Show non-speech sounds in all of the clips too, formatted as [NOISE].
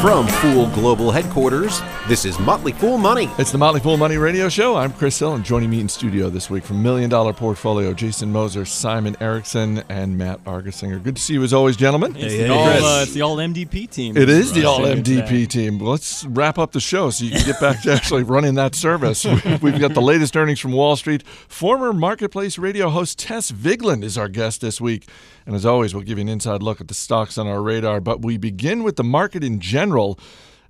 From Fool Global Headquarters, this is Motley Fool Money. It's the Motley Fool Money Radio Show. I'm Chris Hill, and joining me in studio this week from Million Dollar Portfolio, Jason Moser, Simon Erickson, and Matt Argersinger. Good to see you as always, gentlemen. It's, the all, uh, it's the all MDP team. It is the all MDP team. Let's wrap up the show so you can get back to actually running that service. [LAUGHS] We've got the latest earnings from Wall Street. Former Marketplace Radio host Tess Vigeland is our guest this week. And as always, we'll give you an inside look at the stocks on our radar. But we begin with the market in general.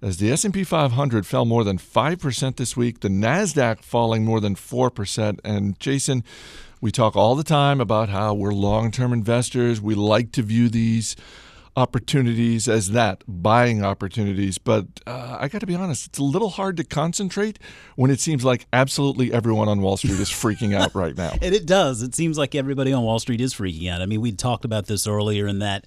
As the S&P 500 fell more than 5% this week, the Nasdaq falling more than 4%. And Jason, we talk all the time about how we're long-term investors. We like to view these opportunities as that, buying opportunities. But uh, I got to be honest, it's a little hard to concentrate when it seems like absolutely everyone on Wall Street is freaking out right now. [LAUGHS] And it does. It seems like everybody on Wall Street is freaking out. I mean, we talked about this earlier in that,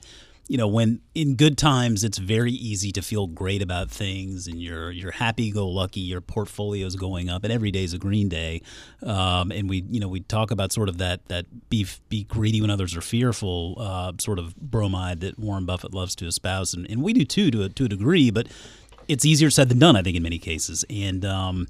you know, when in good times it's very easy to feel great about things and you're you're happy go lucky, your portfolio's going up, and every day's a green day. Um, and we, you know, we talk about sort of that that be be greedy when others are fearful, uh, sort of bromide that Warren Buffett loves to espouse, and, and we do too to a, to a degree, but it's easier said than done, I think, in many cases. And um,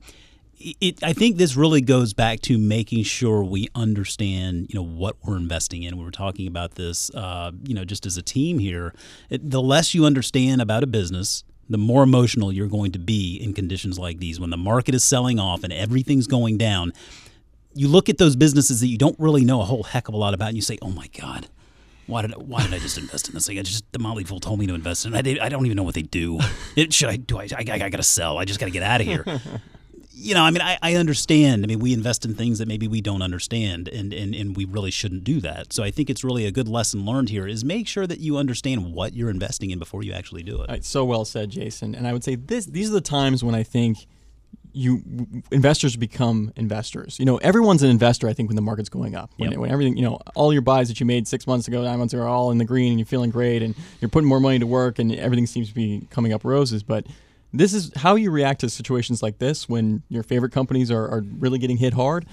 it, I think this really goes back to making sure we understand, you know, what we're investing in. We were talking about this, uh, you know, just as a team here. It, the less you understand about a business, the more emotional you're going to be in conditions like these. When the market is selling off and everything's going down, you look at those businesses that you don't really know a whole heck of a lot about, and you say, "Oh my God." Why did, why did I just invest in this thing? I just the Motley Fool told me to invest in it. I, did, I don't even know what they do. It, should I do? I, I, I got to sell. I just got to get out of here [LAUGHS] you know, I mean, I, I understand. I mean, we invest in things that maybe we don't understand, and, and, and we really shouldn't do that. So I think it's really a good lesson learned here is make sure that you understand what you're investing in before you actually do it. Right, so well said, Jason. And I would say this: these are the times when I think you investors become investors. You know, everyone's an investor. I think when the market's going up, when, Yep. when everything, you know, all your buys that you made six months ago, nine months ago, are all in the green, and you're feeling great, and you're putting more money to work, and everything seems to be coming up roses. But this is how you react to situations like this when your favorite companies are, are really getting hit hard.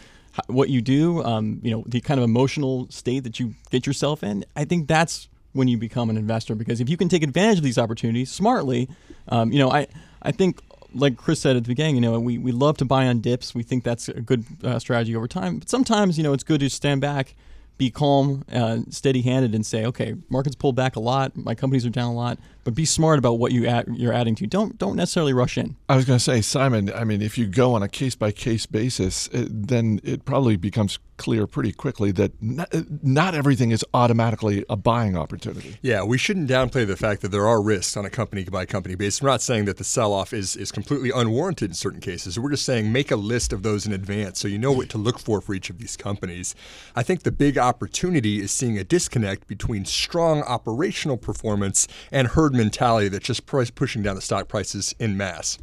What you do, um, you know, the kind of emotional state that you get yourself in. I think that's when you become an investor because if you can take advantage of these opportunities smartly, um, you know, I I think like Chris said at the beginning, you know, we, we love to buy on dips. We think that's a good uh, strategy over time. But sometimes, you know, it's good to stand back, be calm, uh, steady handed, and say, okay, markets pulled back a lot. My companies are down a lot. But be smart about what you add, you're adding to. Don't don't necessarily rush in. I was going to say, Simon, I mean, if you go on a case by case basis, it, then it probably becomes clear pretty quickly that not, not everything is automatically a buying opportunity. Yeah, we shouldn't downplay the fact that there are risks on a company by company basis. We're not saying that the sell off is, is completely unwarranted in certain cases. We're just saying make a list of those in advance so you know what to look for for each of these companies. I think the big opportunity is seeing a disconnect between strong operational performance and herd mentality that's just price pushing down the stock prices in mass.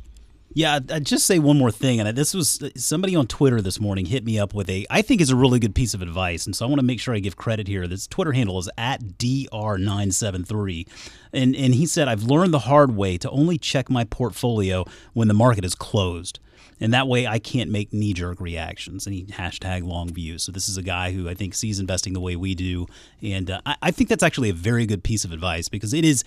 Yeah, I'd- just say one more thing, and this was somebody on Twitter this morning hit me up with a I think is a really good piece of advice, and so I want to make sure I give credit here. This Twitter handle is at dr973, and and he said I've learned the hard way to only check my portfolio when the market is closed. And that way, I can't make knee jerk reactions. And he hashtag long views. So this is a guy who I think sees investing the way we do, and uh, I, I think that's actually a very good piece of advice because it is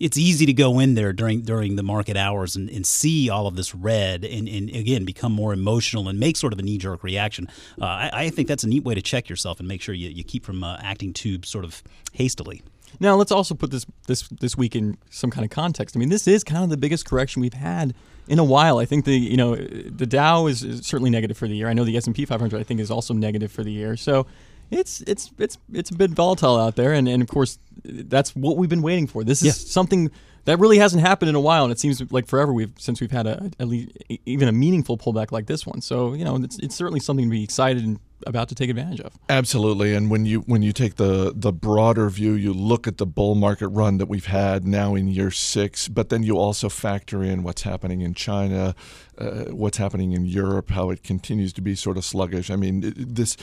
it's easy to go in there during during the market hours and, and see all of this red and, and again become more emotional and make sort of a knee jerk reaction. Uh, I, I think that's a neat way to check yourself and make sure you, you keep from uh, acting too sort of hastily. Now let's also put this this this week in some kind of context. I mean, this is kind of the biggest correction we've had in a while. I think the you know the Dow is, is certainly negative for the year. I know the S and P 500 I think is also negative for the year. So it's it's it's it's a bit volatile out there, and, and of course that's what we've been waiting for. This is Yeah. something that really hasn't happened in a while, and it seems like forever we've since we've had a at least even a meaningful pullback like this one. So you know it's, it's certainly something to be excited and about to take advantage of. Absolutely, and when you when you take the the broader view, you look at the bull market run that we've had now in year six, but then you also factor in what's happening in China, uh, what's happening in Europe, how it continues to be sort of sluggish. I mean, this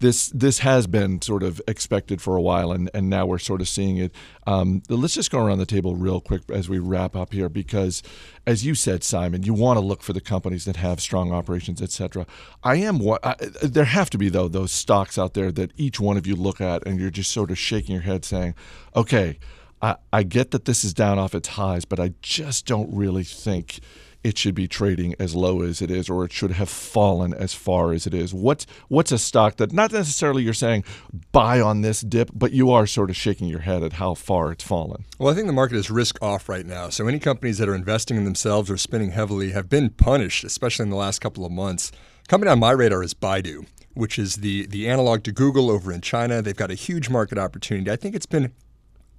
this this has been sort of expected for a while, and, and now we're sort of seeing it. Um, let's just go around the table real quick as we wrap up here, because as you said, Simon, you want to look for the companies that have strong operations, et cetera. I am what I, there have to be though those stocks out there that each one of you look at, and you're just sort of shaking your head, saying, "Okay." I, I get that this is down off its highs, but I just don't really think it should be trading as low as it is, or it should have fallen as far as it is. What's what's a stock that not necessarily you're saying buy on this dip, but you are sort of shaking your head at how far it's fallen. Well, I think the market is risk off right now. So any companies that are investing in themselves or spending heavily have been punished, especially in the last couple of months. Coming on my radar is Baidu, which is the the analog to Google over in China. They've got a huge market opportunity. I think it's been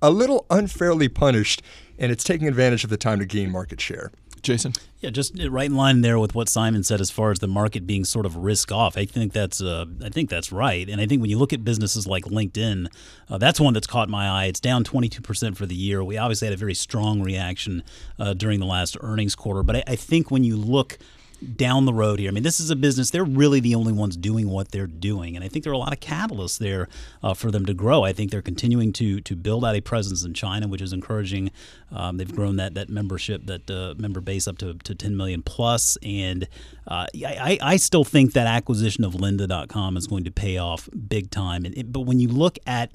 a little unfairly punished, and it's taking advantage of the time to gain market share. Jason, Yeah, just right in line there with what Simon said as far as the market being sort of risk off. I think that's uh, I think that's right, and I think when you look at businesses like LinkedIn, uh, that's one that's caught my eye. It's down 22 percent for the year. We obviously had a very strong reaction uh, during the last earnings quarter, but I, I think when you look down the road here. I mean, this is a business. They're really the only ones doing what they're doing, and I think there are a lot of catalysts there uh, for them to grow. I think they're continuing to to build out a presence in China, which is encouraging. Um, they've grown that that membership, that uh, member base up to, to 10 million plus, and uh, I, I still think that acquisition of Lynda.com is going to pay off big time. And it, but when you look at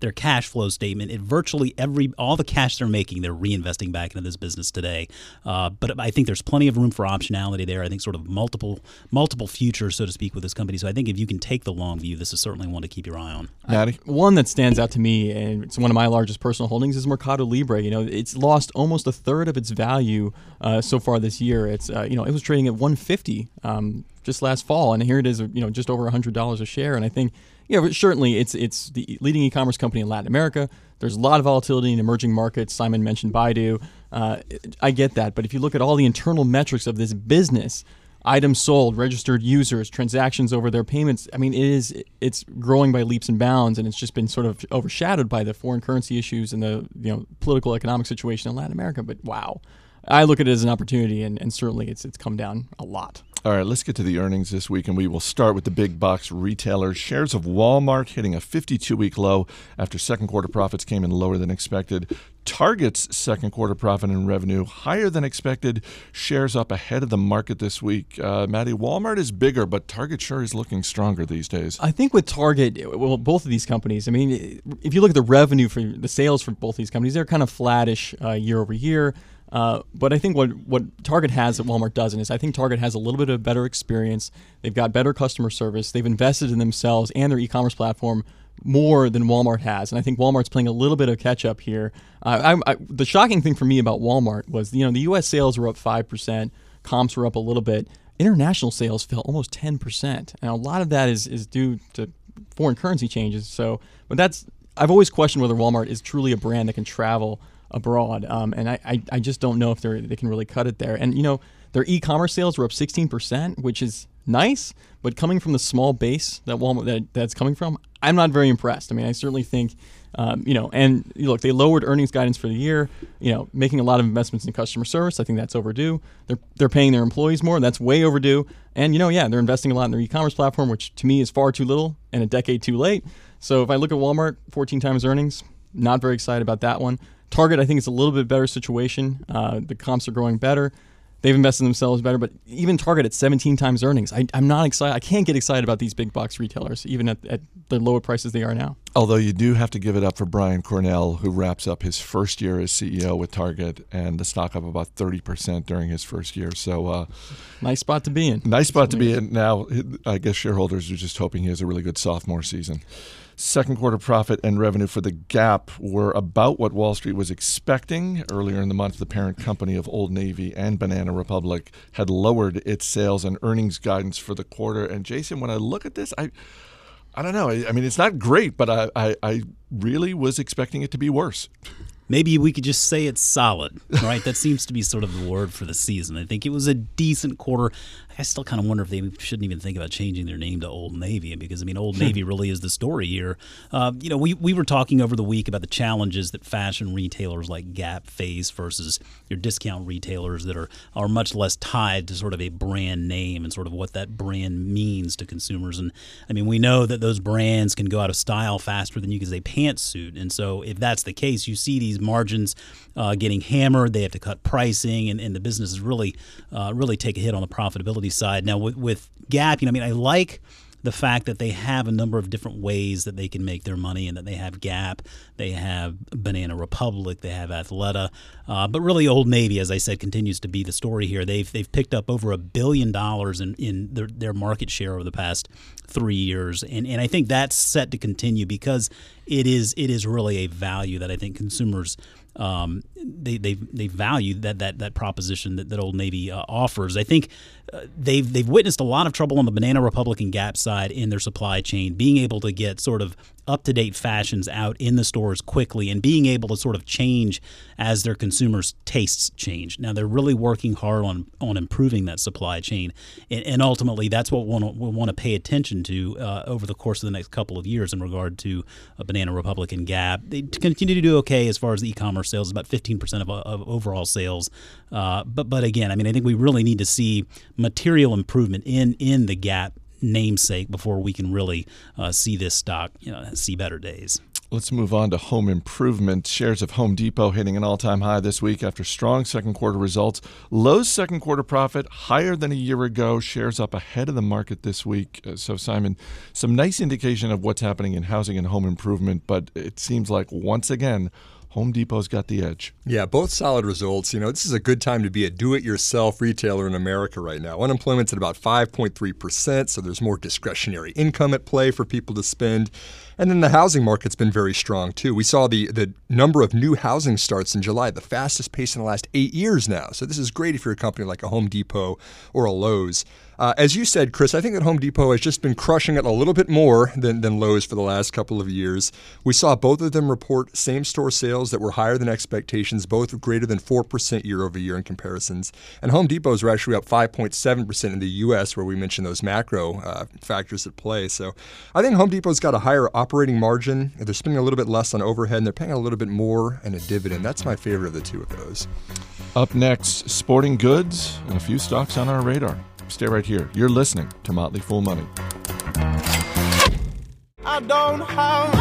their cash flow statement. It virtually every all the cash they're making, they're reinvesting back into this business today. Uh, but I think there's plenty of room for optionality there. I think sort of multiple multiple futures, so to speak, with this company. So I think if you can take the long view, this is certainly one to keep your eye on. Natty. One that stands out to me, and it's one of my largest personal holdings, is Mercado Libre. You know, it's lost almost a third of its value uh, so far this year. It's uh, you know it was trading at 150 um, just last fall, and here it is, you know, just over hundred dollars a share. And I think, you know, certainly it's it's the leading e-commerce company in Latin America. There's a lot of volatility in emerging markets. Simon mentioned Baidu. Uh, I get that, but if you look at all the internal metrics of this business, items sold, registered users, transactions over their payments. I mean, it is it's growing by leaps and bounds, and it's just been sort of overshadowed by the foreign currency issues and the you know political economic situation in Latin America. But wow, I look at it as an opportunity, and, and certainly it's it's come down a lot. All right, let's get to the earnings this week, and we will start with the big box retailers. Shares of Walmart hitting a 52 week low after second quarter profits came in lower than expected. Target's second quarter profit and revenue higher than expected. Shares up ahead of the market this week. Uh, Maddie, Walmart is bigger, but Target sure is looking stronger these days. I think with Target, well, both of these companies. I mean, if you look at the revenue for the sales for both these companies, they're kind of flattish uh, year over year. Uh, but I think what, what Target has that Walmart doesn't is I think Target has a little bit of better experience. They've got better customer service. They've invested in themselves and their e-commerce platform more than Walmart has, and I think Walmart's playing a little bit of catch up here. Uh, I, I, the shocking thing for me about Walmart was you know the U.S. sales were up five percent, comps were up a little bit. International sales fell almost ten percent, and a lot of that is is due to foreign currency changes. So, but that's I've always questioned whether Walmart is truly a brand that can travel abroad, um, and I, I, I just don't know if they they can really cut it there. And you know their e-commerce sales were up 16%, which is nice, but coming from the small base that Walmart that, that's coming from, I'm not very impressed. I mean, I certainly think, um, you know, and look, they lowered earnings guidance for the year. You know, making a lot of investments in customer service. I think that's overdue. They're they're paying their employees more. That's way overdue. And you know, yeah, they're investing a lot in their e-commerce platform, which to me is far too little and a decade too late. So if I look at Walmart, 14 times earnings, not very excited about that one. Target, I think it's a little bit better situation. Uh, the comps are growing better. They've invested in themselves better, but even Target at 17 times earnings, I, am not excited. I can't get excited about these big box retailers, even at, at the lower prices they are now. Although you do have to give it up for Brian Cornell, who wraps up his first year as CEO with Target, and the stock up about 30% during his first year. So, uh, nice spot to be in. Nice spot to be in. Now, I guess shareholders are just hoping he has a really good sophomore season. Second quarter profit and revenue for the Gap were about what Wall Street was expecting. Earlier in the month, the parent company of Old Navy and Banana Republic had lowered its sales and earnings guidance for the quarter. And Jason, when I look at this, I I don't know. I, I mean, it's not great, but I, I, I really was expecting it to be worse. Maybe we could just say it's solid, right? that seems to be sort of the word for the season. I think it was a decent quarter. I still kind of wonder if they shouldn't even think about changing their name to Old Navy because I mean Old Navy really is the story here. Uh, you know, we we were talking over the week about the challenges that fashion retailers like Gap face versus your discount retailers that are are much less tied to sort of a brand name and sort of what that brand means to consumers. And I mean, we know that those brands can go out of style faster than you can say pantsuit. And so if that's the case, you see these margins uh, getting hammered. They have to cut pricing, and, and the business is really uh, really take a hit on the profitability side. Now with, with Gap, you know, I mean, I like the fact that they have a number of different ways that they can make their money and that they have Gap, they have Banana Republic, they have Athleta, uh, but really Old Navy, as I said, continues to be the story here. They've they've picked up over a billion dollars in, in their, their market share over the past three years, and and I think that's set to continue because it is it is really a value that I think consumers um, they, they they value that that that proposition that, that Old Navy uh, offers. I think they've they've witnessed a lot of trouble on the Banana Republic and Gap side in their supply chain, being able to get sort of up to date fashions out in the stores quickly and being able to sort of change as their consumers' tastes change. Now they're really working hard on on improving that supply chain, and, and ultimately that's what we'll, we'll want to pay attention to uh, over the course of the next couple of years in regard to uh, Banana Republic and Gap. They continue to do okay as far as e-commerce sales, about 15% of, of overall sales. Uh, but but again, I mean, I think we really need to see material improvement in in the Gap namesake before we can really uh, see this stock you know, see better days. Let's move on to home improvement. Shares of Home Depot hitting an all time high this week after strong second quarter results. Lowe's second quarter profit higher than a year ago. Shares up ahead of the market this week. Uh, so, Simon, some nice indication of what's happening in housing and home improvement, but it seems like once again, Home Depot's got the edge. Yeah, both solid results. You know, this is a good time to be a do it yourself retailer in America right now. Unemployment's at about 5.3%, so there's more discretionary income at play for people to spend. And then the housing market's been very strong too. We saw the the number of new housing starts in July, the fastest pace in the last eight years now. So this is great if you're a company like a Home Depot or a Lowe's. Uh, as you said, Chris, I think that Home Depot has just been crushing it a little bit more than, than Lowe's for the last couple of years. We saw both of them report same store sales that were higher than expectations, both greater than 4% year over year in comparisons. And Home Depot's were actually up 5.7% in the U.S., where we mentioned those macro uh, factors at play. So I think Home Depot's got a higher operating margin. They're spending a little bit less on overhead, and they're paying a little bit more in a dividend. That's my favorite of the two of those. Up next, sporting goods and a few stocks on our radar. Stay right here. You're listening to Motley Fool Money. I don't have.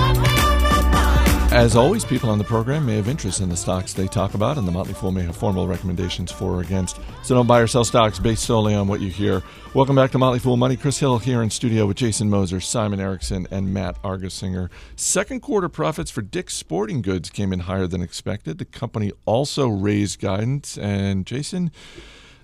As always, people on the program may have interest in the stocks they talk about, and the Motley Fool may have formal recommendations for or against. So don't buy or sell stocks based solely on what you hear. Welcome back to Motley Fool Money. Chris Hill here in studio with Jason Moser, Simon Erickson, and Matt Argersinger. Second quarter profits for Dick's Sporting Goods came in higher than expected. The company also raised guidance, and Jason,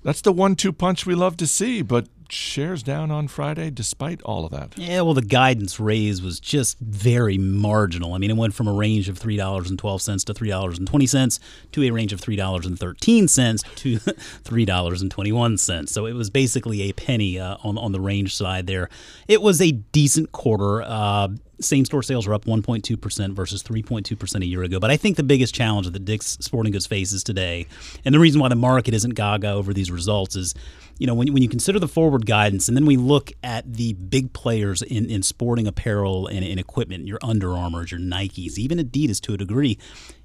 that's the one-two punch we love to see, but shares down on Friday despite all of that. Yeah, well, the guidance raise was just very marginal. I mean, it went from a range of three dollars and twelve cents to three dollars and twenty cents to a range of three dollars and thirteen cents to [LAUGHS] three dollars and twenty-one cents. So it was basically a penny uh, on on the range side there. It was a decent quarter. Uh, same store sales are up 1.2% versus 3.2% a year ago. But I think the biggest challenge that Dick's Sporting Goods faces today, and the reason why the market isn't gaga over these results, is you know, when, when you consider the forward guidance and then we look at the big players in, in sporting apparel and, and equipment, your Under Armours, your Nikes, even Adidas to a degree,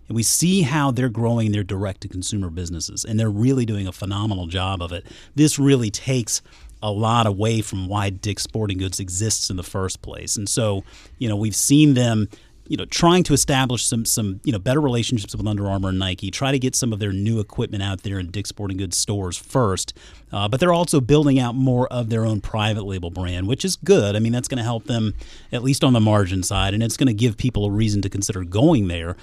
and we see how they're growing their direct to consumer businesses and they're really doing a phenomenal job of it. This really takes a lot away from why Dick's Sporting Goods exists in the first place. And so, you know, we've seen them you know, trying to establish some some you know better relationships with Under Armour and Nike. Try to get some of their new equipment out there in Dick's Sporting Goods stores first, uh, but they're also building out more of their own private label brand, which is good. I mean, that's going to help them at least on the margin side, and it's going to give people a reason to consider going there,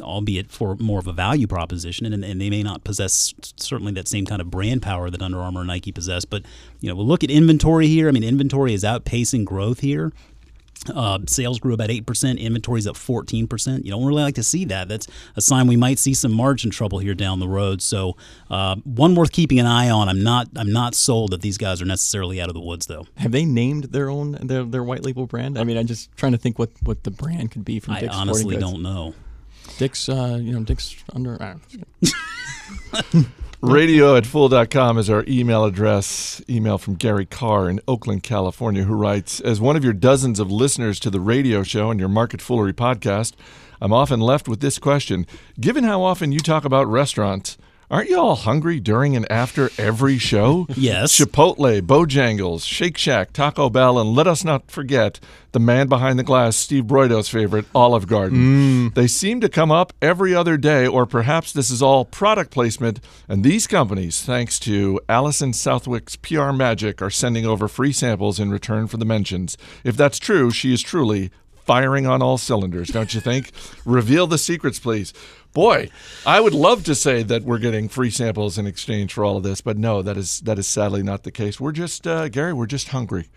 albeit for more of a value proposition. And, and they may not possess certainly that same kind of brand power that Under Armour and Nike possess, but you know, we'll look at inventory here. I mean, inventory is outpacing growth here. Uh, sales grew about 8%, inventory's up 14%. You don't really like to see that. That's a sign we might see some margin trouble here down the road. So, uh, one worth keeping an eye on. I'm not I'm not sold that these guys are necessarily out of the woods though. Have they named their own their, their white label brand? I mean, I'm just trying to think what, what the brand could be from I Dick's honestly don't know. Dick's, uh, you know, Dick's under. [LAUGHS] Radio at fool.com is our email address. Email from Gary Carr in Oakland, California, who writes As one of your dozens of listeners to the radio show and your Market Foolery podcast, I'm often left with this question Given how often you talk about restaurants, aren't you all hungry during and after every show? [LAUGHS] Yes. Chipotle, Bojangles, Shake Shack, Taco Bell, and let us not forget the man behind the glass, Steve Broido's favorite, Olive Garden. Mm. They seem to come up every other day, or perhaps this is all product placement, and these companies, thanks to Allison Southwick's PR magic, are sending over free samples in return for the mentions. If that's true, she is truly firing on all cylinders, don't you think? [LAUGHS] Reveal the secrets, please. Boy, I would love to say that we're getting free samples in exchange for all of this, but no, that is that is sadly not the case. We're just uh, Gary, we're just hungry.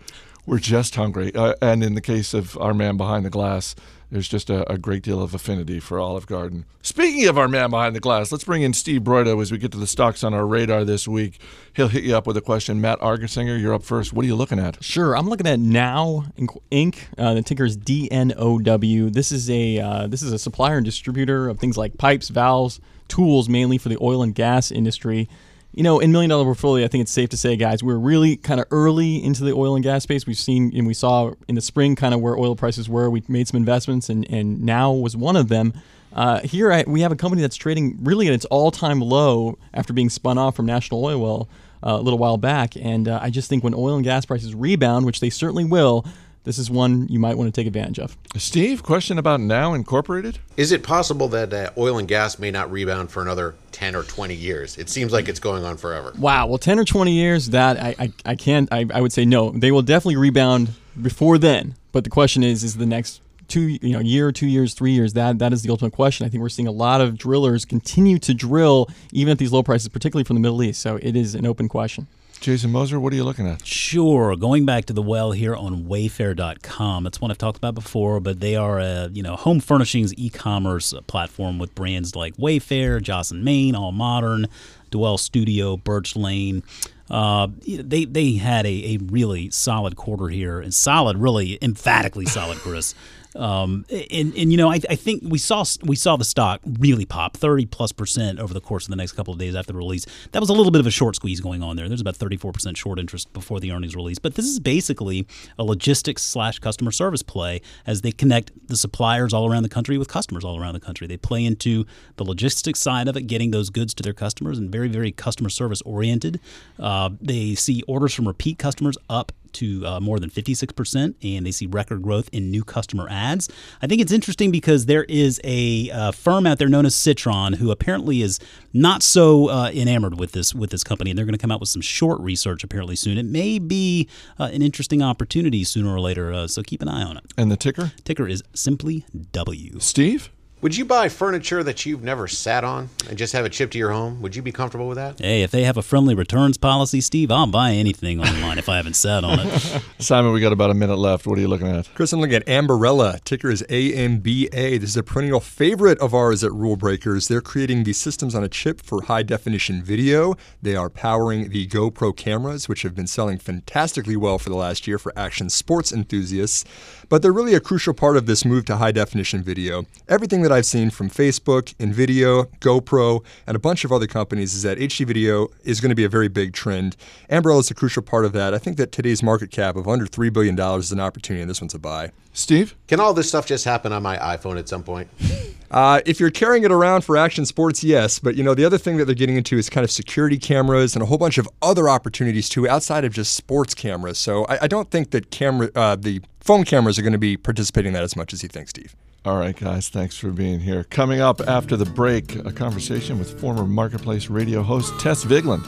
We're just hungry, uh, and in the case of our man behind the glass, there's just a, a great deal of affinity for Olive Garden. Speaking of our man behind the glass, let's bring in Steve Broido as we get to the stocks on our radar this week. He'll hit you up with a question. Matt Argersinger, you're up first. What are you looking at? Sure, I'm looking at Now Inc. Uh, the ticker is DNOW. This is a uh, this is a supplier and distributor of things like pipes, valves, tools, mainly for the oil and gas industry. You know, in Million Dollar Portfolio, I think it's safe to say, guys, we're really kind of early into the oil and gas space. We've seen and we saw in the spring kind of where oil prices were. We made some investments, and and now was one of them. Uh, here I, we have a company that's trading really at its all-time low after being spun off from National Oilwell uh, a little while back. And uh, I just think when oil and gas prices rebound, which they certainly will, this is one you might want to take advantage of. Steve, question about Now Incorporated? Is it possible that uh, oil and gas may not rebound for another 10 or 20 years? It seems like it's going on forever. Wow. Well, 10 or 20 years, that I, I, I can't, I, I would say no. They will definitely rebound before then. But the question is, is the next two, you know, year, two years, three years, that, that is the ultimate question. I think we're seeing a lot of drillers continue to drill even at these low prices, particularly from the Middle East. So it is an open question. Jason Moser, what are you looking at? Sure. Going back to the well here on Wayfair.com, it's one I've talked about before, but they are a you know home furnishings e-commerce platform with brands like Wayfair, Joss & Main, All Modern, Dwell Studio, Birch Lane. Uh, they they had a, a really solid quarter here, and solid, really emphatically solid, Chris. Um, and, and you know, I, I think we saw we saw the stock really pop thirty plus percent over the course of the next couple of days after the release. That was a little bit of a short squeeze going on there. There's about thirty four percent short interest before the earnings release. But this is basically a logistics slash customer service play as they connect the suppliers all around the country with customers all around the country. They play into the logistics side of it, getting those goods to their customers, and very very customer service oriented. Uh, they see orders from repeat customers up to uh, more than 56%, and they see record growth in new customer ads. I think it's interesting because there is a uh, firm out there known as Citron who apparently is not so uh, enamored with this with this company, and they're going to come out with some short research apparently soon. It may be uh, an interesting opportunity sooner or later, uh, so keep an eye on it. And the ticker? Ticker is simply W. Steve? Would you buy furniture that you've never sat on and just have it shipped to your home? Would you be comfortable with that? Hey, if they have a friendly returns policy, Steve, I'll buy anything online if I haven't sat on it. [LAUGHS] Simon, we got about a minute left. What are you looking at? Chris, I'm looking at Ambarella. Ticker is AMBA. This is a perennial favorite of ours at Rule Breakers. They're creating these systems on a chip for high definition video. They are powering the GoPro cameras, which have been selling fantastically well for the last year for action sports enthusiasts. But they're really a crucial part of this move to high definition video. Everything that I've seen from Facebook, NVIDIA, GoPro, and a bunch of other companies is that HD video is going to be a very big trend. Ambarella is a crucial part of that. I think that today's market cap of under $3 billion is an opportunity, and this one's a buy. Steve? Can all this stuff just happen on my iPhone at some point? [LAUGHS] Uh, if you're carrying it around for action sports, yes. But you know, the other thing that they're getting into is kind of security cameras and a whole bunch of other opportunities too, outside of just sports cameras. So I, I don't think that camera, uh, the phone cameras, are going to be participating in that as much as you think, Steve. All right, guys, thanks for being here. Coming up after the break, a conversation with former Marketplace radio host Tess Vigeland.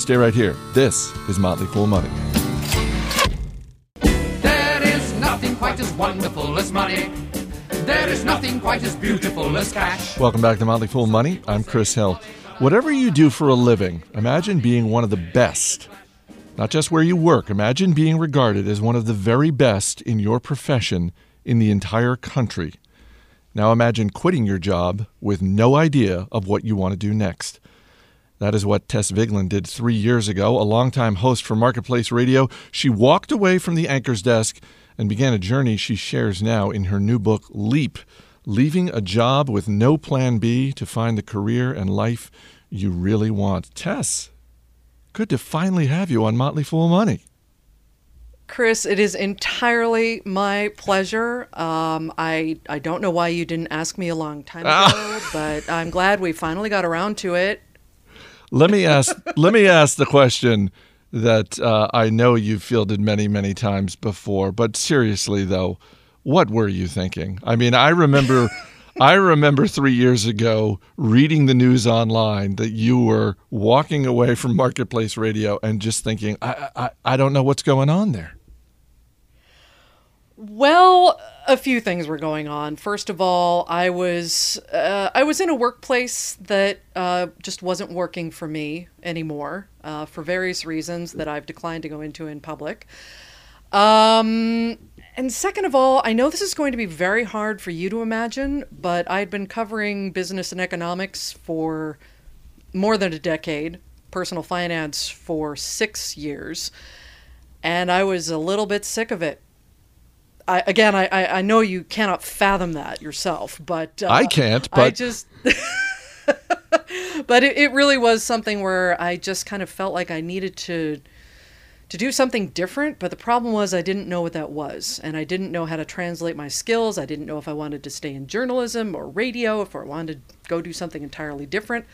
Stay right here. This is Motley Fool Money. There is nothing quite as wonderful as money. There is nothing quite as beautiful as cash. Welcome back to Motley Fool Money. I'm Chris Hill. Whatever you do for a living, imagine being one of the best. Not just where you work, imagine being regarded as one of the very best in your profession in the entire country. Now imagine quitting your job with no idea of what you want to do next. That is what Tess Vigeland did three years ago. A longtime host for Marketplace Radio, she walked away from the anchor's desk and began a journey she shares now in her new book, Leap Leaving a Job with No Plan B to Find the Career and Life you really want. Tess, good to finally have you on Motley Fool Money. Chris, it is entirely my pleasure. Um, I I don't know why you didn't ask me a long time ago, but I'm glad we finally got around to it. Let me ask. [LAUGHS] let me ask the question that uh, I know you've fielded many, many times before. But seriously, though, what were you thinking? I mean, I remember. [LAUGHS] I remember three years ago reading the news online that you were walking away from Marketplace Radio and just thinking, I, I, I don't know what's going on there. Well, a few things were going on. First of all, I was uh, I was in a workplace that uh, just wasn't working for me anymore uh, for various reasons that I've declined to go into in public. Um, and second of all, I know this is going to be very hard for you to imagine, but I'd been covering business and economics for more than a decade, personal finance for six years, and I was a little bit sick of it. I, again, I, I I know you cannot fathom that yourself, but uh, I can't, I but- just. [LAUGHS] but it, it really was something where I just kind of felt like I needed to to do something different. But the problem was I didn't know what that was, and I didn't know how to translate my skills. I didn't know if I wanted to stay in journalism or radio, if I wanted to go do something entirely different.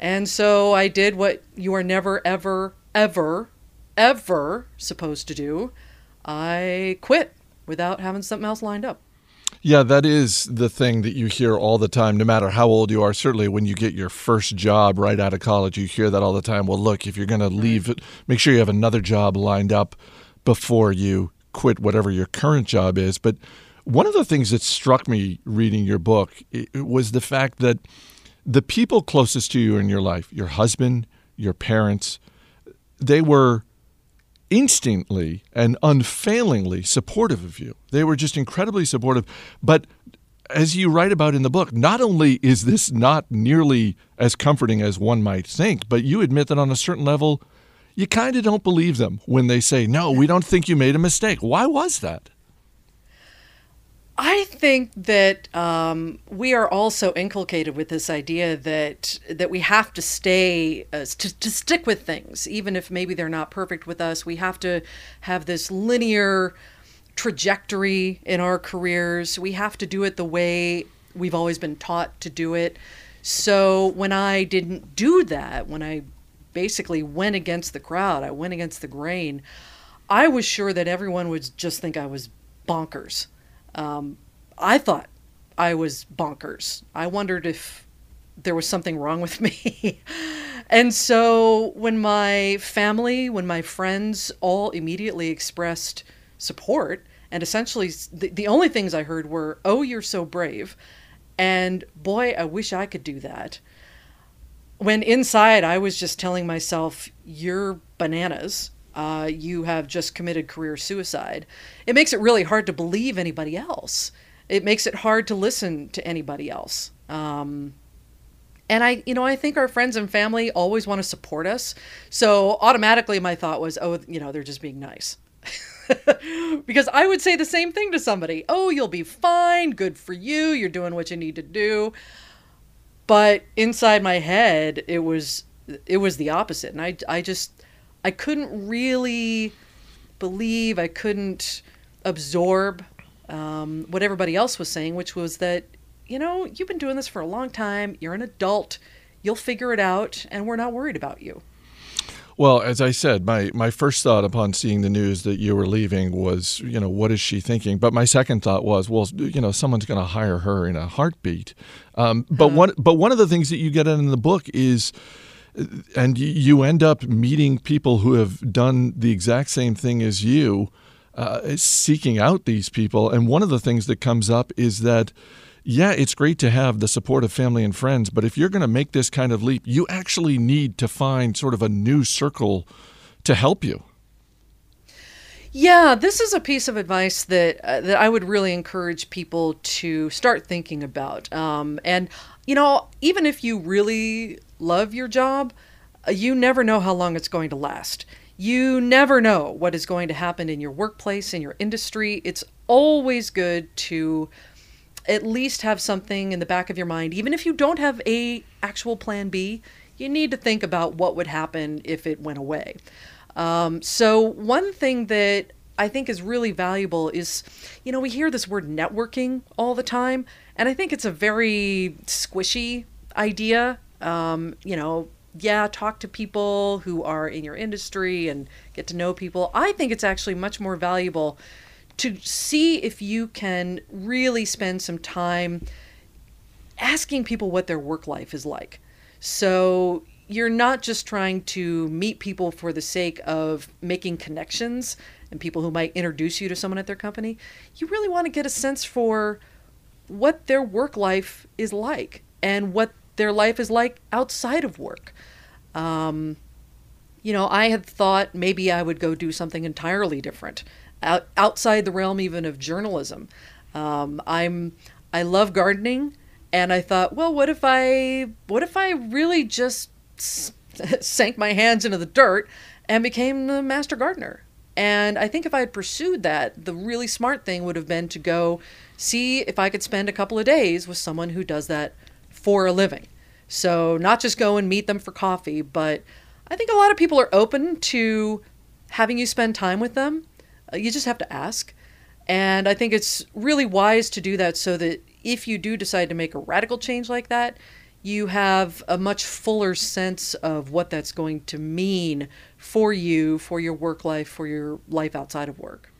And so I did what you are never, ever, ever, ever supposed to do. I quit without having something else lined up. Yeah, that is the thing that you hear all the time, no matter how old you are. Certainly, when you get your first job right out of college, you hear that all the time. Well, look, if you're going to leave, make sure you have another job lined up before you quit whatever your current job is. But one of the things that struck me reading your book was the fact that the people closest to you in your life, your husband, your parents, they were instantly and unfailingly supportive of you. They were just incredibly supportive. But as you write about in the book, not only is this not nearly as comforting as one might think, but you admit that on a certain level, you kind of don't believe them when they say, no, we don't think you made a mistake. Why was that? I think that um, we are also inculcated with this idea that that we have to stay uh, to, to stick with things, even if maybe they're not perfect with us. We have to have this linear trajectory in our careers. We have to do it the way we've always been taught to do it. So when I didn't do that, when I basically went against the crowd, I went against the grain, I was sure that everyone would just think I was bonkers. Um, I thought I was bonkers. I wondered if there was something wrong with me. [LAUGHS] and so when my family, when my friends all immediately expressed support, and essentially the, the only things I heard were, oh, you're so brave. And boy, I wish I could do that. When inside, I was just telling myself, you're bananas. Uh, you have just committed career suicide. It makes it really hard to believe anybody else. It makes it hard to listen to anybody else. Um, and I, you know, I think our friends and family always want to support us. So automatically, my thought was, oh, you know, they're just being nice. [LAUGHS] because I would say the same thing to somebody. Oh, you'll be fine. Good for you. You're doing what you need to do. But inside my head, it was it was the opposite, and I I just I couldn't really believe. I couldn't absorb um, what everybody else was saying, which was that you know you've been doing this for a long time. You're an adult. You'll figure it out, and we're not worried about you. Well, as I said, my, my first thought upon seeing the news that you were leaving was, you know, what is she thinking? But my second thought was, well, you know, someone's going to hire her in a heartbeat. Um, but one but one of the things that you get in the book is, and you end up meeting people who have done the exact same thing as you, uh, seeking out these people. And one of the things that comes up is that yeah, it's great to have the support of family and friends, but if you're going to make this kind of leap, you actually need to find sort of a new circle to help you. Yeah, this is a piece of advice that uh, that I would really encourage people to start thinking about. Um, and you know, even if you really love your job, uh, you never know how long it's going to last. You never know what is going to happen in your workplace, in your industry. It's always good to at least have something in the back of your mind, even if you don't have a actual plan B. you need to think about what would happen if it went away. Um, so, one thing that I think is really valuable is, you know, we hear this word networking all the time, and I think it's a very squishy idea. Um, you know, yeah, talk to people who are in your industry and get to know people. I think it's actually much more valuable to see if you can really spend some time asking people what their work life is like. So you're not just trying to meet people for the sake of making connections and people who might introduce you to someone at their company. You really want to get a sense for what their work life is like and what their life is like outside of work. Um, you know, I had thought maybe I would go do something entirely different, out, outside the realm even of journalism. Um, I'm I love gardening, and I thought, well, what if I what if I really just [LAUGHS] sank my hands into the dirt and became the master gardener? And I think if I had pursued that, the really smart thing would have been to go see if I could spend a couple of days with someone who does that for a living. So, not just go and meet them for coffee, but I think a lot of people are open to having you spend time with them. Uh, You just have to ask. And I think it's really wise to do that so that if you do decide to make a radical change like that, you have a much fuller sense of what that's going to mean for you, for your work life, for your life outside of work.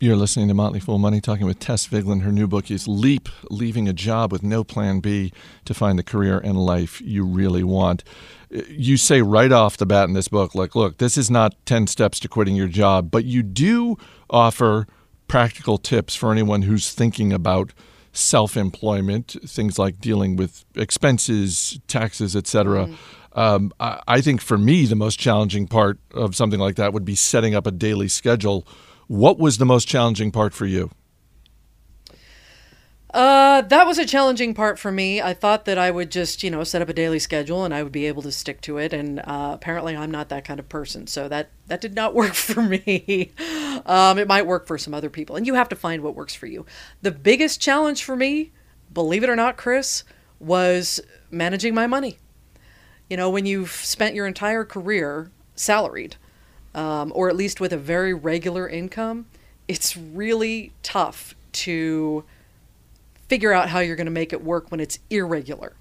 You're listening to Motley Fool Money, talking with Tess Vigeland. Her new book is Leap Leaving a Job with No Plan B to Find the Career and Life You Really Want. You say right off the bat in this book, like, look, this is not 10 steps to quitting your job, but you do offer practical tips for anyone who's thinking about self employment, things like dealing with expenses, taxes, etc. Um, I, I think for me, the most challenging part of something like that would be setting up a daily schedule. What was the most challenging part for you? Uh, that was a challenging part for me. I thought that I would just, you know, set up a daily schedule and I would be able to stick to it. And uh, apparently, I'm not that kind of person, so that that did not [LAUGHS] work for me. Um, it might work for some other people, and you have to find what works for you. The biggest challenge for me, believe it or not, Chris, was managing my money. You know, when you've spent your entire career salaried, um, or at least with a very regular income, it's really tough to figure out how you're going to make it work when it's irregular,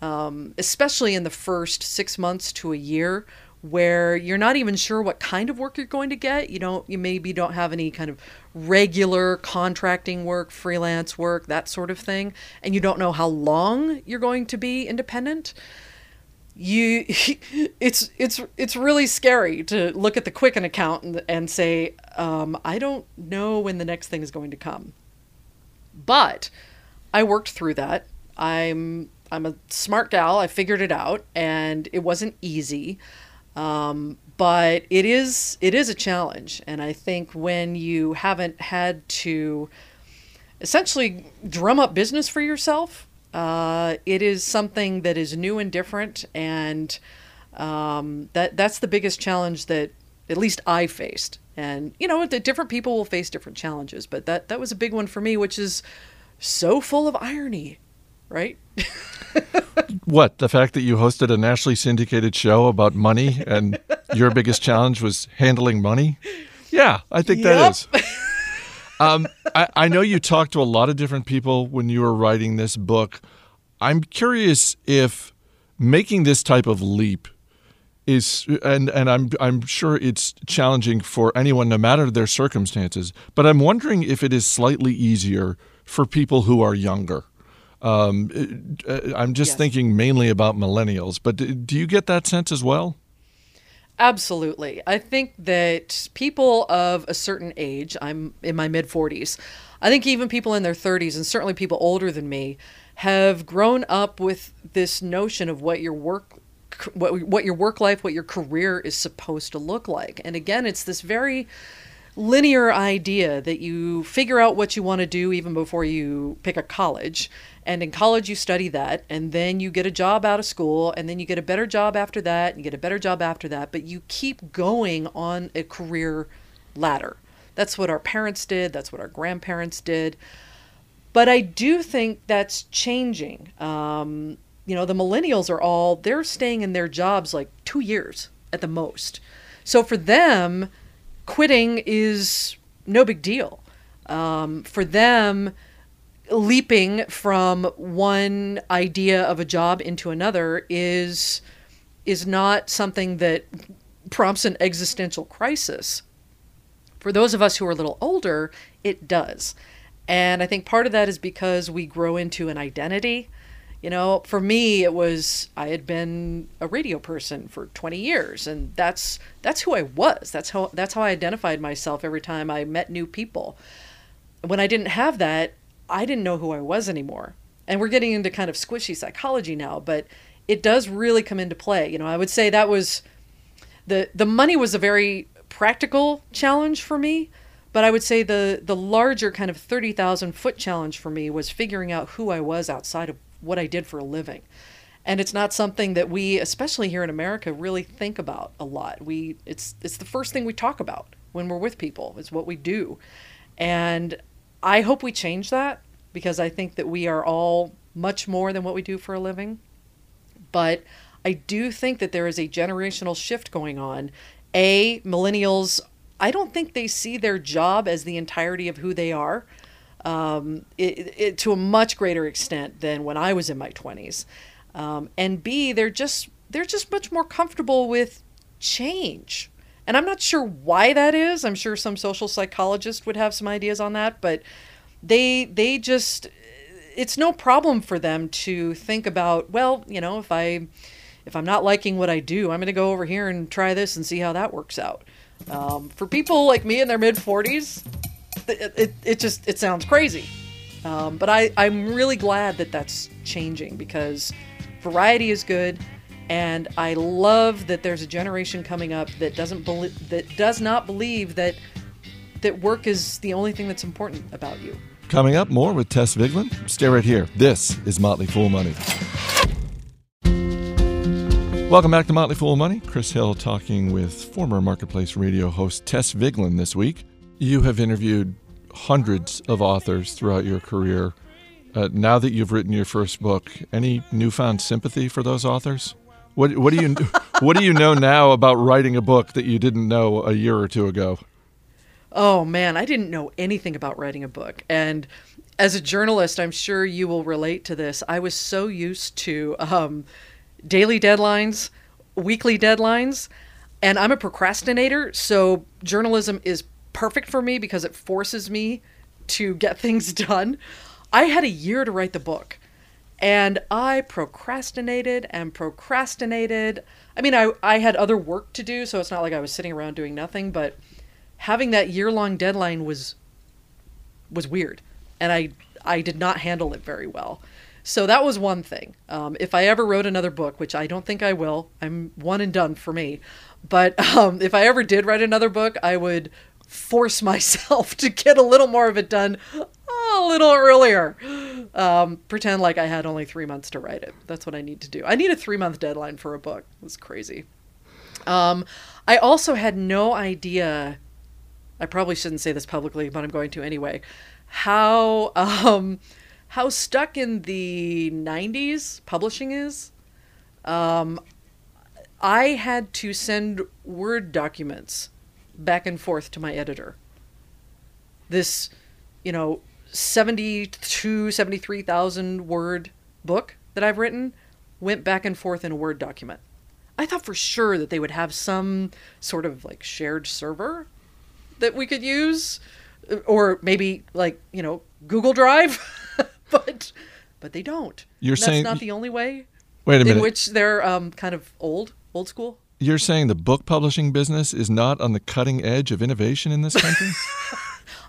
um, especially in the first six months to a year where you're not even sure what kind of work you're going to get. You don't, you maybe don't have any kind of regular contracting work, freelance work, that sort of thing, and you don't know how long you're going to be independent. You, [LAUGHS] it's it's it's really scary to look at the Quicken account and, and say, um, I don't know when the next thing is going to come. But I worked through that. I'm I'm a smart gal. I figured it out, and it wasn't easy. Um, but it is it is a challenge, and I think when you haven't had to essentially drum up business for yourself, uh, it is something that is new and different, and um, that that's the biggest challenge that at least I faced. And you know, different people will face different challenges, but that that was a big one for me, which is so full of irony, right? [LAUGHS] What, the fact that you hosted a nationally syndicated show about money and your biggest challenge was handling money? Yeah, I think that is. um, I, I know you talked to a lot of different people when you were writing this book. I'm curious if making this type of leap is and and I'm I'm sure it's challenging for anyone no matter their circumstances, but I'm wondering if it is slightly easier for people who are younger. Um, uh, I'm just Yes. thinking mainly about millennials, but do, do you get that sense as well? Absolutely. I think that people of a certain age, I'm in my mid 40s, I think even people in their 30s, and certainly people older than me, have grown up with this notion of what your work what, what your work life, what your career is supposed to look like. And again, it's this very linear idea that you figure out what you want to do even before you pick a college. And in college, you study that, and then you get a job out of school, and then you get a better job after that, and you get a better job after that. But you keep going on a career ladder. That's what our parents did, that's what our grandparents did. But I do think that's changing. Um, you know, the millennials are all they're staying in their jobs like 2 years at the most. So for them, quitting is no big deal. Um, for them, leaping from one idea of a job into another is is not something that prompts an existential crisis. For those of us who are a little older, it does. And I think part of that is because we grow into an identity. You know, for me it was I had been a radio person for 20 years and that's that's who I was. That's how that's how I identified myself every time I met new people. When I didn't have that, I didn't know who I was anymore. And we're getting into kind of squishy psychology now, but it does really come into play. You know, I would say that was the the money was a very practical challenge for me, but I would say the the larger kind of 30,000 foot challenge for me was figuring out who I was outside of what I did for a living. And it's not something that we, especially here in America, really think about a lot. We it's it's the first thing we talk about when we're with people. It's what we do. And I hope we change that because I think that we are all much more than what we do for a living. But I do think that there is a generational shift going on. A, millennials, I don't think they see their job as the entirety of who they are. Um, it, it, to a much greater extent than when I was in my 20s. Um, and B, they're just they're just much more comfortable with change. And I'm not sure why that is. I'm sure some social psychologist would have some ideas on that, but they they just it's no problem for them to think about, well, you know, if I if I'm not liking what I do, I'm going to go over here and try this and see how that works out. Um, for people like me in their mid 40s, it, it, just it sounds crazy. Um, but I, I'm really glad that that's changing because variety is good, and I love that there's a generation coming up that doesn't believe that does not believe that that work is the only thing that's important about you. Coming up, more with Tess Vigeland. Stay right here. This is Motley Fool Money. Welcome back to Motley Fool Money. Chris Hill talking with former Marketplace Radio host Tess Vigeland this week. You have interviewed hundreds of authors throughout your career. Uh, now that you've written your first book, any newfound sympathy for those authors? What, what do you [LAUGHS] what do you know now about writing a book that you didn't know a year or two ago? Oh man, I didn't know anything about writing a book, and as a journalist, I'm sure you will relate to this. I was so used to um, daily deadlines, weekly deadlines, and I'm a procrastinator, so journalism is perfect for me because it forces me to get [LAUGHS] things done. I had a year to write the book, and I procrastinated and procrastinated. I mean, I, I had other work to do, so it's not like I was sitting around doing nothing, but having that year long deadline was was weird, and I I did not handle it very well. So that was one thing. Um, if I ever wrote another book, which I don't think I will, I'm one and done for me. But [LAUGHS] um, if I ever did write another book, I would force [LAUGHS] myself to get a little more of it done a little earlier. Um, pretend like I had only three months to write it. That's what I need to do. I need a three month deadline for a book. It's crazy. Um, I also had no idea. I probably shouldn't say this publicly, but I'm going to anyway. How um, how stuck in the 90s publishing is. Um, I had to send Word documents back and forth to my editor. This, you know, 72, 73,000 word book that I've written went back and forth in a Word document. I thought for sure that they would have some sort of like shared server that we could use, or maybe like, you know, Google Drive. [LAUGHS] but but they don't. You're That's saying not the only way. Wait a minute. In which they're um, kind of old, old school. You're saying the book publishing business is not on the cutting edge of innovation in this [LAUGHS] country?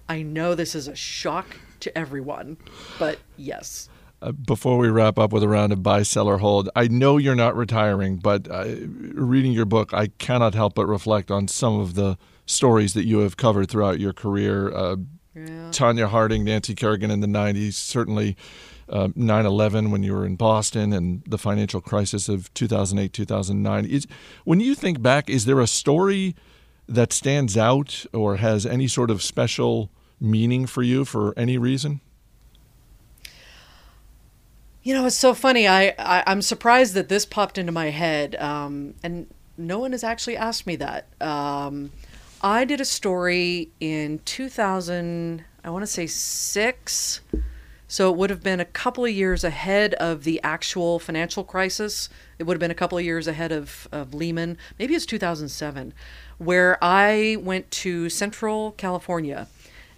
I know this is a shock to everyone, but yes. Uh, before we wrap up with a round of buy, sell, or hold, I know you're not retiring, but uh, reading your book, I cannot help but reflect on some of the stories that you have covered throughout your career. Uh, yeah. Tonya Harding, Nancy Kerrigan in the 90s, certainly uh, 9 uh, 11 when you were in Boston, and the financial crisis of 2008 2009. Is, when you think back, is there a story that stands out or has any sort of special meaning for you for any reason? You know, it's so funny. I, I I'm surprised that this popped into my head, um, and no one has actually asked me that. Um, I did a story in 2000. I want to say six. So it would have been a couple of years ahead of the actual financial crisis. It would have been a couple of years ahead of, of Lehman. Maybe it's 2007, where I went to Central California,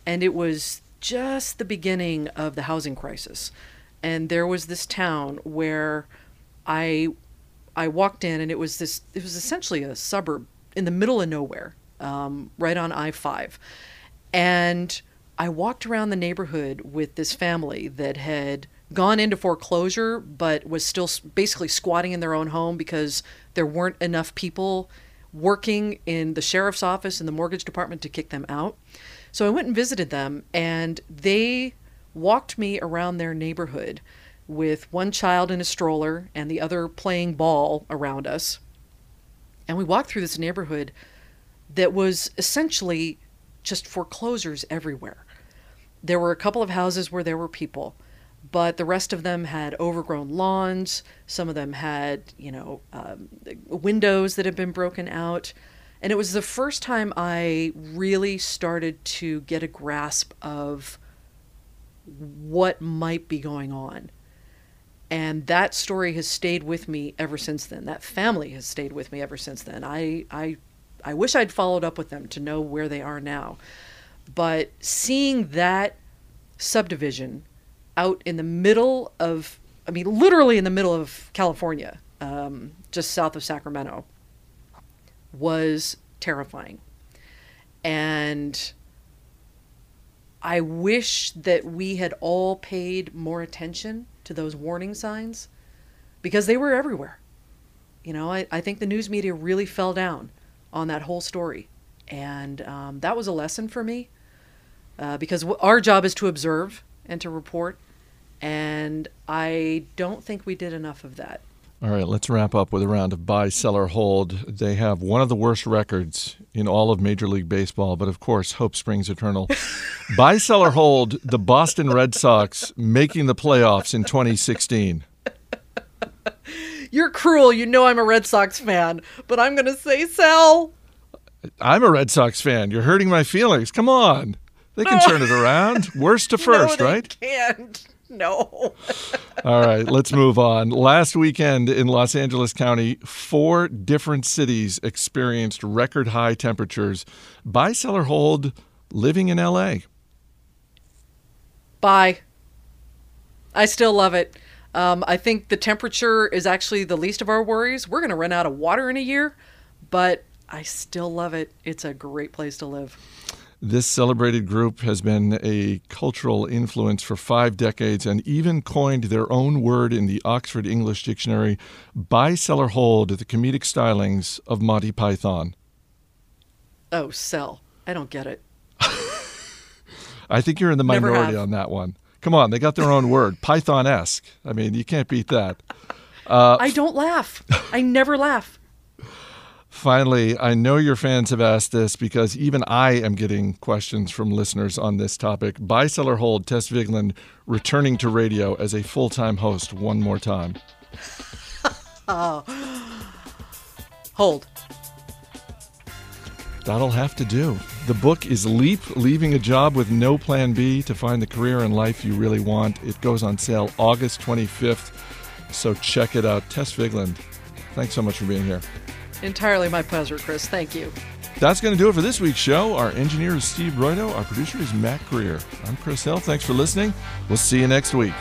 and it was just the beginning of the housing crisis. And there was this town where I I walked in, and it was this. It was essentially a suburb in the middle of nowhere, um, right on I five, and I walked around the neighborhood with this family that had gone into foreclosure but was still basically squatting in their own home because there weren't enough people working in the sheriff's office and the mortgage department to kick them out. So I went and visited them and they walked me around their neighborhood with one child in a stroller and the other playing ball around us. And we walked through this neighborhood that was essentially just foreclosures everywhere. There were a couple of houses where there were people, but the rest of them had overgrown lawns. Some of them had, you know, um, windows that had been broken out. And it was the first time I really started to get a grasp of what might be going on. And that story has stayed with me ever since then. That family has stayed with me ever since then. I, I, I wish I'd followed up with them to know where they are now. But seeing that subdivision out in the middle of, I mean, literally in the middle of California, um, just south of Sacramento, was terrifying. And I wish that we had all paid more attention to those warning signs because they were everywhere. You know, I, I think the news media really fell down on that whole story. And um, that was a lesson for me uh, because w- our job is to observe and to report. And I don't think we did enough of that. All right, let's wrap up with a round of buy, sell, or hold. They have one of the worst records in all of Major League Baseball, but of course, hope springs eternal. [LAUGHS] buy, sell, or hold the Boston Red Sox making the playoffs in 2016. You're cruel. You know I'm a Red Sox fan, but I'm going to say sell. I'm a Red Sox fan. You're hurting my feelings. Come on. They can turn it around. [LAUGHS] Worst to first, no, they right? Can't. No. [LAUGHS] All right, let's move on. Last weekend in Los Angeles County, four different cities experienced record high temperatures. Buy, sell, or hold living in LA. Bye. I still love it. Um, I think the temperature is actually the least of our worries. We're going to run out of water in a year, but I still love it. It's a great place to live. This celebrated group has been a cultural influence for five decades and even coined their own word in the Oxford English Dictionary buy, sell, or hold the comedic stylings of Monty Python. Oh, sell. I don't get it. [LAUGHS] I think you're in the minority on that one. Come on, they got their own word, [LAUGHS] Pythonesque. I mean, you can't beat that. Uh, I don't laugh. I never laugh. Finally, I know your fans have asked this because even I am getting questions from listeners on this topic. Buy, sell, or hold Tess Vigeland returning to radio as a full time host one more time. [LAUGHS] Oh. Hold. That'll have to do. The book is Leap Leaving a Job with No Plan B to Find the Career and Life You Really Want. It goes on sale August 25th, so check it out. Tess Vigeland, thanks so much for being here. Entirely my pleasure, Chris. Thank you. That's going to do it for this week's show. Our engineer is Steve Broido. Our producer is Mac Greer. I'm Chris Hill. Thanks for listening. We'll see you next week.